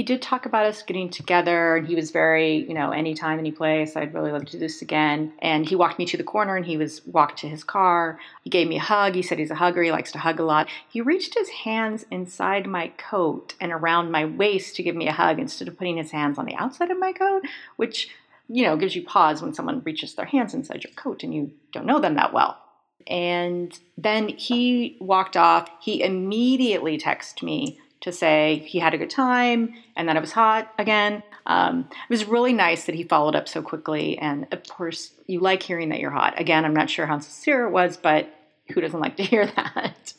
he did talk about us getting together and he was very, you know, anytime, any place. I'd really love to do this again. And he walked me to the corner and he was walked to his car. He gave me a hug. He said he's a hugger. He likes to hug a lot. He reached his hands inside my coat and around my waist to give me a hug instead of putting his hands on the outside of my coat, which, you know, gives you pause when someone reaches their hands inside your coat and you don't know them that well. And then he walked off. He immediately texted me to say he had a good time and that it was hot again. Um, it was really nice that he followed up so quickly. And of course, you like hearing that you're hot. Again, I'm not sure how sincere it was, but who doesn't like to hear that?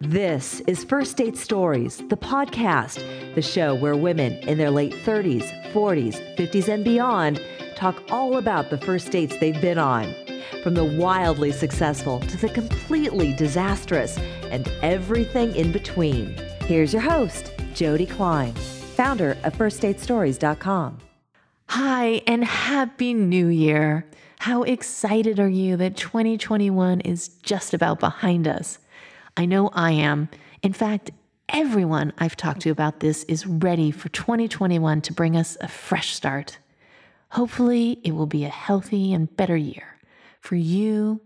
This is First Date Stories, the podcast, the show where women in their late 30s, 40s, 50s, and beyond talk all about the first dates they've been on. From the wildly successful to the completely disastrous and everything in between. Here's your host, Jody Klein, founder of FirstDateStories.com. Hi, and Happy New Year. How excited are you that 2021 is just about behind us? I know I am. In fact, everyone I've talked to about this is ready for 2021 to bring us a fresh start. Hopefully, it will be a healthy and better year for you,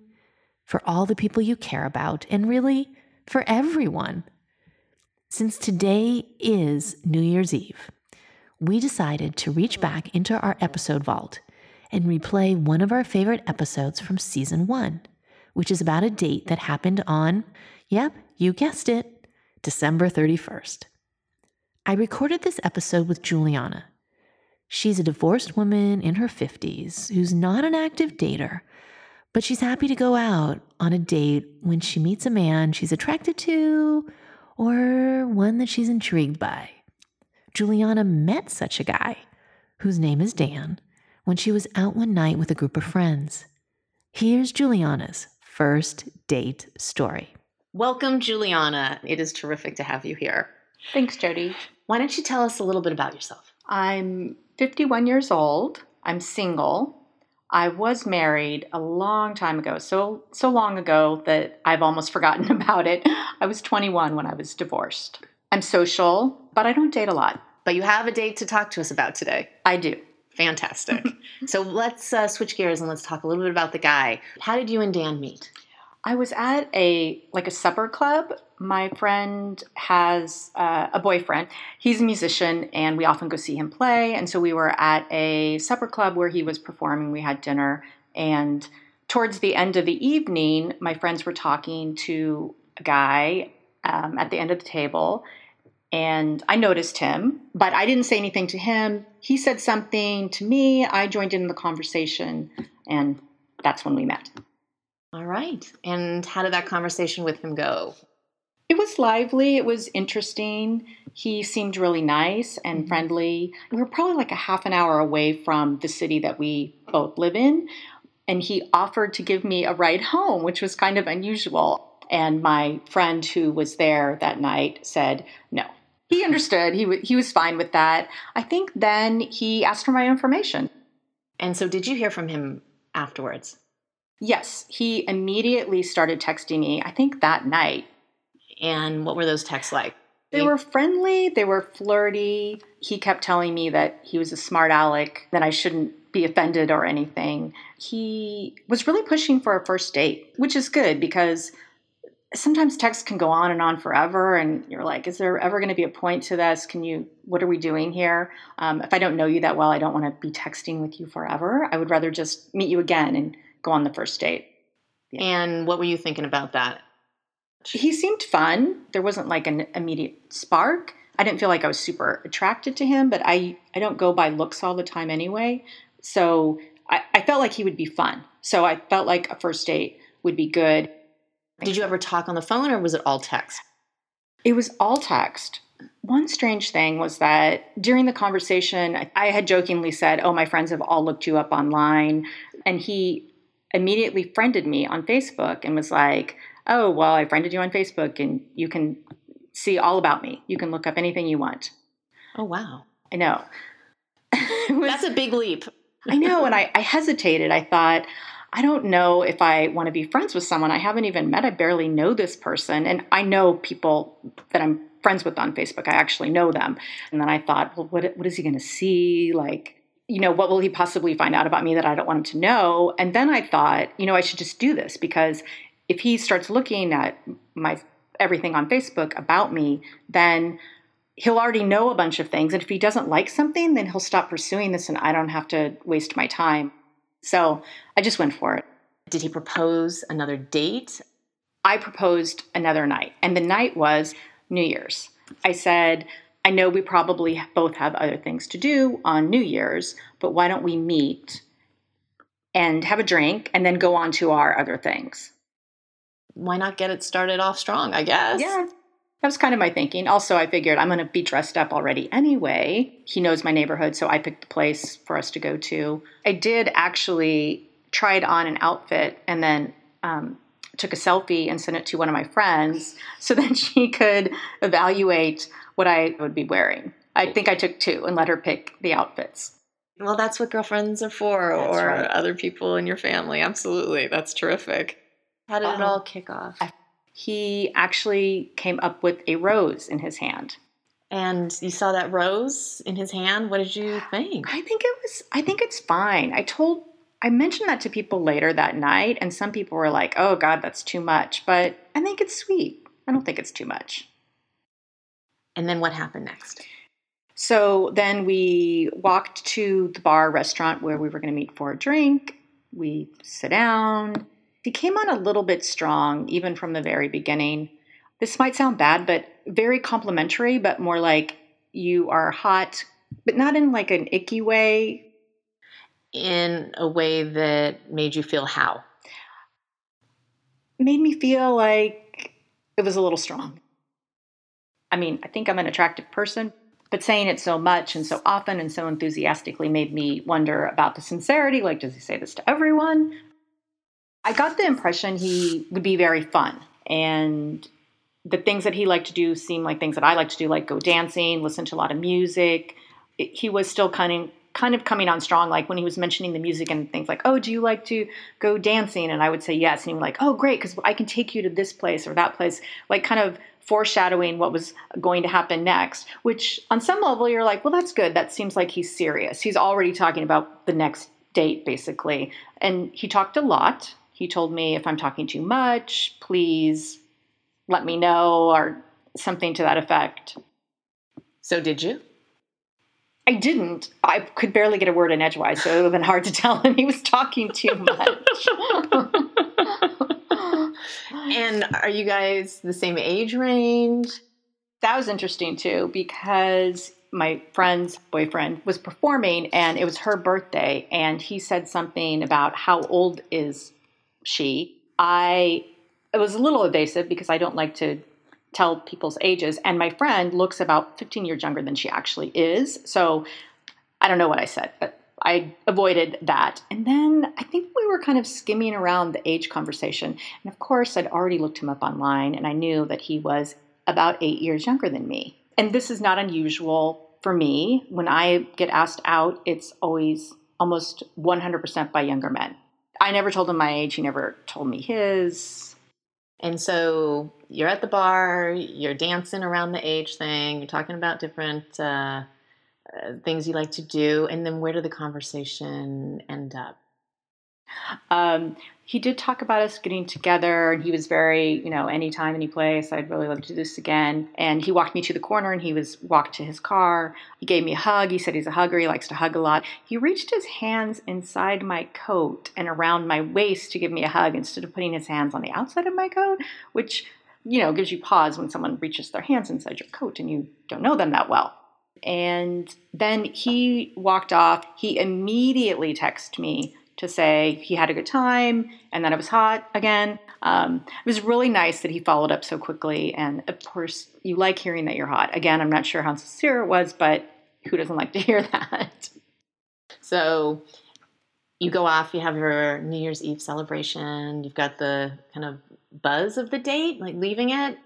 for all the people you care about, and really for everyone. Since today is New Year's Eve, we decided to reach back into our episode vault and replay one of our favorite episodes from season one, which is about a date that happened on, yep, you guessed it, December 31st. I recorded this episode with Juliana. She's a divorced woman in her 50s who's not an active dater, but she's happy to go out on a date when she meets a man she's attracted to or one that she's intrigued by. Juliana met such a guy, whose name is Dan, when she was out one night with a group of friends. Here's Juliana's first date story. Welcome, Juliana. It is terrific to have you here. Thanks, Jody. Why don't you tell us a little bit about yourself? I'm 51 years old. I'm single. I was married a long time ago, so so long ago that I've almost forgotten about it. I was 21 when I was divorced. I'm social, but I don't date a lot. But you have a date to talk to us about today. I do. Fantastic. so let's uh, switch gears and let's talk a little bit about the guy. How did you and Dan meet? I was at a like a supper club. My friend has uh, a boyfriend. He's a musician, and we often go see him play. And so we were at a supper club where he was performing. We had dinner, and towards the end of the evening, my friends were talking to a guy um, at the end of the table, and I noticed him, but I didn't say anything to him. He said something to me. I joined in the conversation, and that's when we met. All right. And how did that conversation with him go? It was lively. It was interesting. He seemed really nice and mm-hmm. friendly. We were probably like a half an hour away from the city that we both live in. And he offered to give me a ride home, which was kind of unusual. And my friend who was there that night said no. He understood. He, w- he was fine with that. I think then he asked for my information. And so, did you hear from him afterwards? Yes, he immediately started texting me, I think that night. And what were those texts like? They were friendly, they were flirty. He kept telling me that he was a smart aleck, that I shouldn't be offended or anything. He was really pushing for a first date, which is good because sometimes texts can go on and on forever and you're like is there ever going to be a point to this can you what are we doing here um, if i don't know you that well i don't want to be texting with you forever i would rather just meet you again and go on the first date. Yeah. And what were you thinking about that? He seemed fun. There wasn't like an immediate spark. I didn't feel like I was super attracted to him, but I, I don't go by looks all the time anyway. So I, I felt like he would be fun. So I felt like a first date would be good. Did you ever talk on the phone or was it all text? It was all text. One strange thing was that during the conversation, I had jokingly said, Oh, my friends have all looked you up online. And he immediately friended me on Facebook and was like, "Oh, well, I friended you on Facebook and you can see all about me. You can look up anything you want." Oh, wow. I know. was, That's a big leap. I know, and I, I hesitated. I thought, I don't know if I want to be friends with someone I haven't even met. I barely know this person. And I know people that I'm friends with on Facebook. I actually know them. And then I thought, well, what, what is he going to see? Like, you know, what will he possibly find out about me that I don't want him to know? And then I thought, you know, I should just do this because if he starts looking at my everything on Facebook about me, then he'll already know a bunch of things. And if he doesn't like something, then he'll stop pursuing this and I don't have to waste my time. So I just went for it. Did he propose another date? I proposed another night, and the night was New Year's. I said, I know we probably both have other things to do on New Year's, but why don't we meet and have a drink and then go on to our other things? Why not get it started off strong, I guess? Yeah. That was kind of my thinking. Also, I figured I'm going to be dressed up already anyway. He knows my neighborhood, so I picked the place for us to go to. I did actually tried on an outfit and then um, took a selfie and sent it to one of my friends so that she could evaluate what I would be wearing. I think I took two and let her pick the outfits. Well, that's what girlfriends are for, That's or right. other people in your family. Absolutely. That's terrific. How did it Uh, all kick off? He actually came up with a rose in his hand. And you saw that rose in his hand. What did you think? I think it was I think it's fine. I told I mentioned that to people later that night and some people were like, "Oh god, that's too much." But I think it's sweet. I don't think it's too much. And then what happened next? So then we walked to the bar restaurant where we were going to meet for a drink. We sit down. He came on a little bit strong, even from the very beginning. This might sound bad, but very complimentary, but more like you are hot, but not in like an icky way. In a way that made you feel how? Made me feel like it was a little strong. I mean, I think I'm an attractive person, but saying it so much and so often and so enthusiastically made me wonder about the sincerity. Like, does he say this to everyone? I got the impression he would be very fun. And the things that he liked to do seem like things that I like to do, like go dancing, listen to a lot of music. It- he was still kind of kind of coming on strong like when he was mentioning the music and things like oh do you like to go dancing and i would say yes and he was like oh great because i can take you to this place or that place like kind of foreshadowing what was going to happen next which on some level you're like well that's good that seems like he's serious he's already talking about the next date basically and he talked a lot he told me if i'm talking too much please let me know or something to that effect So did you? I didn't. I could barely get a word in edgewise, so it would have been hard to tell him he was talking too much. And are you guys the same age range? that was interesting too because my friend's boyfriend was performing and it was her birthday and he said something about how old is she i it was a little evasive because i don't like to tell people's ages and my friend looks about 15 years younger than she actually is so i don't know what i said but i avoided that and then i think we were kind of skimming around the age conversation and of course i'd already looked him up online and i knew that he was about eight years younger than me. And this is not unusual for me. When I get asked out, it's always almost 100% by younger men. I never told him my age, he never told me his. And so you're at the bar, you're dancing around the age thing, you're talking about different uh, uh, things you like to do, and then where did the conversation end up? Um, he did talk about us getting together, and he was very, you know, anytime, any place. I'd really love to do this again. And he walked me to the corner, and he was walked to his car. He gave me a hug. He said he's a hugger. He likes to hug a lot. He reached his hands inside my coat and around my waist to give me a hug instead of putting his hands on the outside of my coat, which, you know, gives you pause when someone reaches their hands inside your coat and you don't know them that well. And then he walked off. He immediately texted me to say he had a good time and that it was hot again. Um, it was really nice that he followed up so quickly. And of course, you like hearing that you're hot. Again, I'm not sure how sincere it was, but who doesn't like to hear that? So you go off, you have your New Year's Eve celebration, you've got the kind of buzz of the date, like leaving it.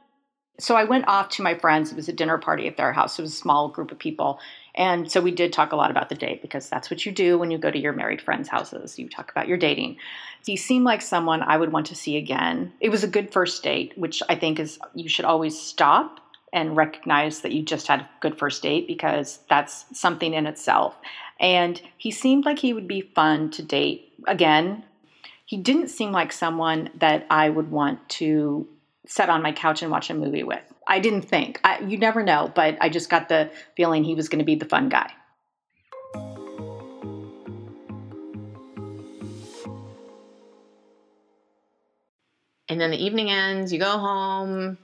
So I went off to my friends. It was a dinner party at their house. It was a small group of people. And so we did talk a lot about the date because that's what you do when you go to your married friends' houses. You talk about your dating. He seemed like someone I would want to see again. It was a good first date, which I think is you should always stop and recognize that you just had a good first date because that's something in itself. And he seemed like he would be fun to date again. He didn't seem like someone that I would want to sit on my couch and watch a movie with. I didn't think. I, you never know, but I just got the feeling he was going to be the fun guy. And then the evening ends, you go home,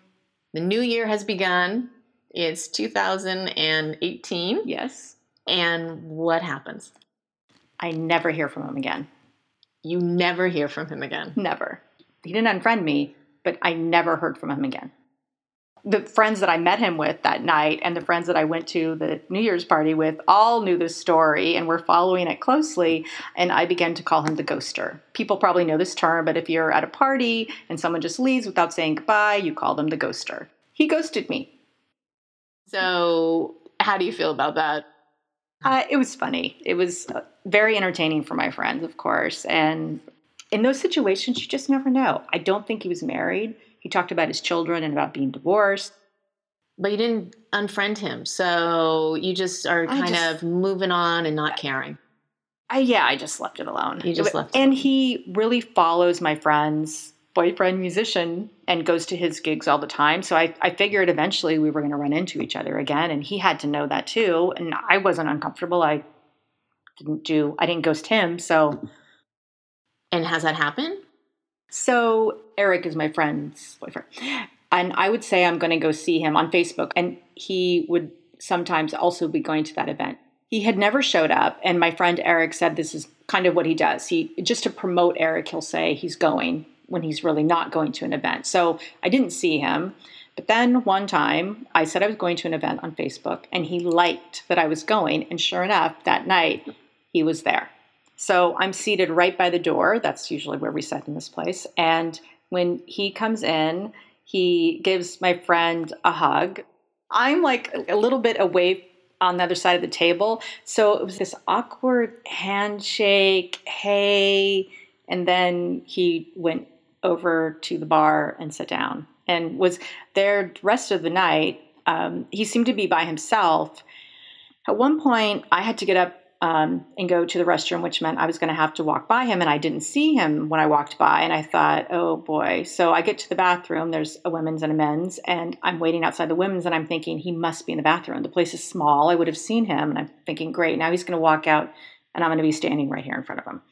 the new year has begun. It's 2018. Yes. And what happens? I never hear from him again. You never hear from him again. Never. He didn't unfriend me, but I never heard from him again. The friends that I met him with that night and the friends that I went to the New Year's party with all knew this story and were following it closely. And I began to call him the ghoster. People probably know this term, but if you're at a party and someone just leaves without saying goodbye, you call them the ghoster. He ghosted me. So, how do you feel about that? Uh, it was funny. It was uh, very entertaining for my friends, of course. And in those situations, you just never know. I don't think he was married. He talked about his children and about being divorced. But you didn't unfriend him. So you just are kind just, of moving on and not caring. I, yeah, I just left it alone. You just left And he really follows my friend's boyfriend musician and goes to his gigs all the time. So I, I figured eventually we were going to run into each other again. And he had to know that too. And I wasn't uncomfortable. I didn't do, I didn't ghost him. So and has that happened? So Eric is my friend's boyfriend. And I would say I'm going to go see him on Facebook. And he would sometimes also be going to that event. He had never showed up. And my friend Eric said this is kind of what he does. He just to promote Eric, he'll say he's going when he's really not going to an event. So I didn't see him. But then one time I said I was going to an event on Facebook and he liked that I was going. And sure enough, that night he was there. So I'm seated right by the door. That's usually where we sit in this place. And when he comes in, he gives my friend a hug. I'm like a little bit away on the other side of the table. So it was this awkward handshake, hey, and then he went over to the bar and sat down and was there the rest of the night. Um, he seemed to be by himself. At one point, I had to get up um, and go to the restroom, which meant I was going to have to walk by him. And I didn't see him when I walked by. And I thought, oh boy. So I get to the bathroom. There's a women's and a men's. And I'm waiting outside the women's. And I'm thinking, he must be in the bathroom. The place is small. I would have seen him. And I'm thinking, great. Now he's going to walk out and I'm going to be standing right here in front of him.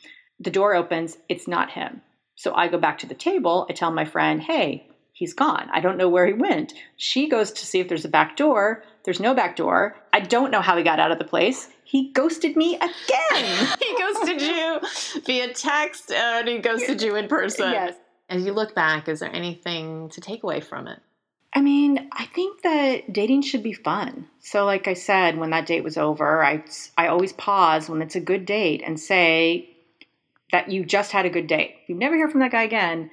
The door opens. It's not him. So I go back to the table. I tell my friend, hey, he's gone. I don't know where he went. She goes to see if there's a back door. There's no back door. I don't know how he got out of the place he ghosted me again. he ghosted you via text and he ghosted you in person. Yes. As you look back, is there anything to take away from it? I mean, I think that dating should be fun. So, like I said, when that date was over, I, I always pause when it's a good date and say that you just had a good date. You never hear from that guy again,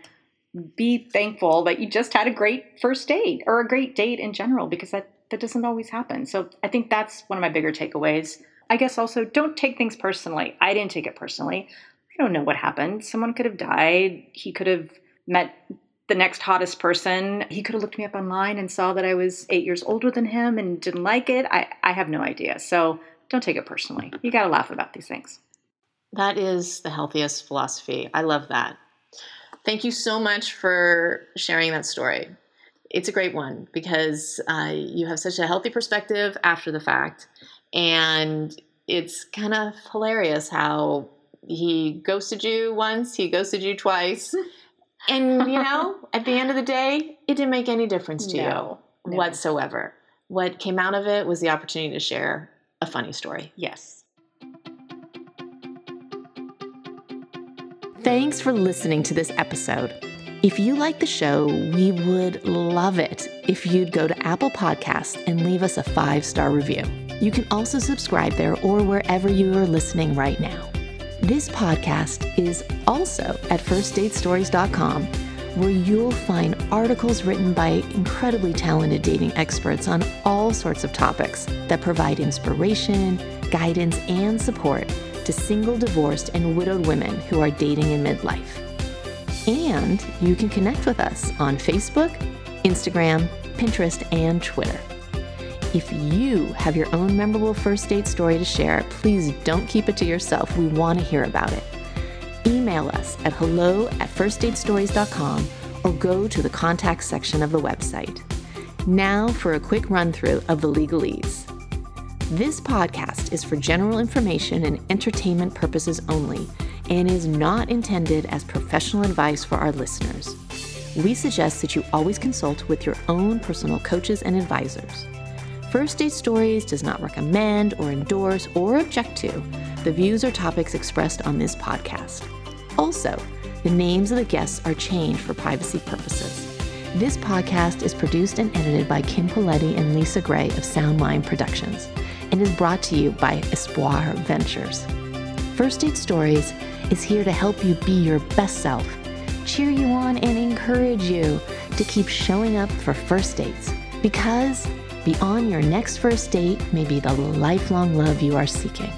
be thankful that you just had a great first date or a great date in general because that, that doesn't always happen. So, I think that's one of my bigger takeaways. I guess also don't take things personally. I didn't take it personally. I don't know what happened. Someone could have died. He could have met the next hottest person. He could have looked me up online and saw that I was eight years older than him and didn't like it. I, I have no idea. So don't take it personally. You got to laugh about these things. That is the healthiest philosophy. I love that. Thank you so much for sharing that story. It's a great one because uh, you have such a healthy perspective after the fact and it's kind of hilarious how he ghosted you once, he ghosted you twice. And, you know, at the end of the day, it didn't make any difference to no, you no. whatsoever. What came out of it was the opportunity to share a funny story. Yes. Thanks for listening to this episode. If you like the show, we would love it if you'd go to Apple Podcasts and leave us a five star review. You can also subscribe there or wherever you are listening right now. This podcast is also at firstdatestories.com, where you'll find articles written by incredibly talented dating experts on all sorts of topics that provide inspiration, guidance, and support to single, divorced, and widowed women who are dating in midlife. And you can connect with us on Facebook, Instagram, Pinterest, and Twitter. If you have your own memorable first date story to share, please don't keep it to yourself. We want to hear about it. Email us at hello at firstdatestories.com or go to the contact section of the website. Now for a quick run through of the legalese. This podcast is for general information and entertainment purposes only and is not intended as professional advice for our listeners. We suggest that you always consult with your own personal coaches and advisors. First Date Stories does not recommend or endorse or object to the views or topics expressed on this podcast. Also, the names of the guests are changed for privacy purposes. This podcast is produced and edited by Kim Poletti and Lisa Gray of Soundmind Productions and is brought to you by Espoir Ventures. First Date Stories is here to help you be your best self, cheer you on, and encourage you to keep showing up for first dates because beyond your next first date may be the lifelong love you are seeking.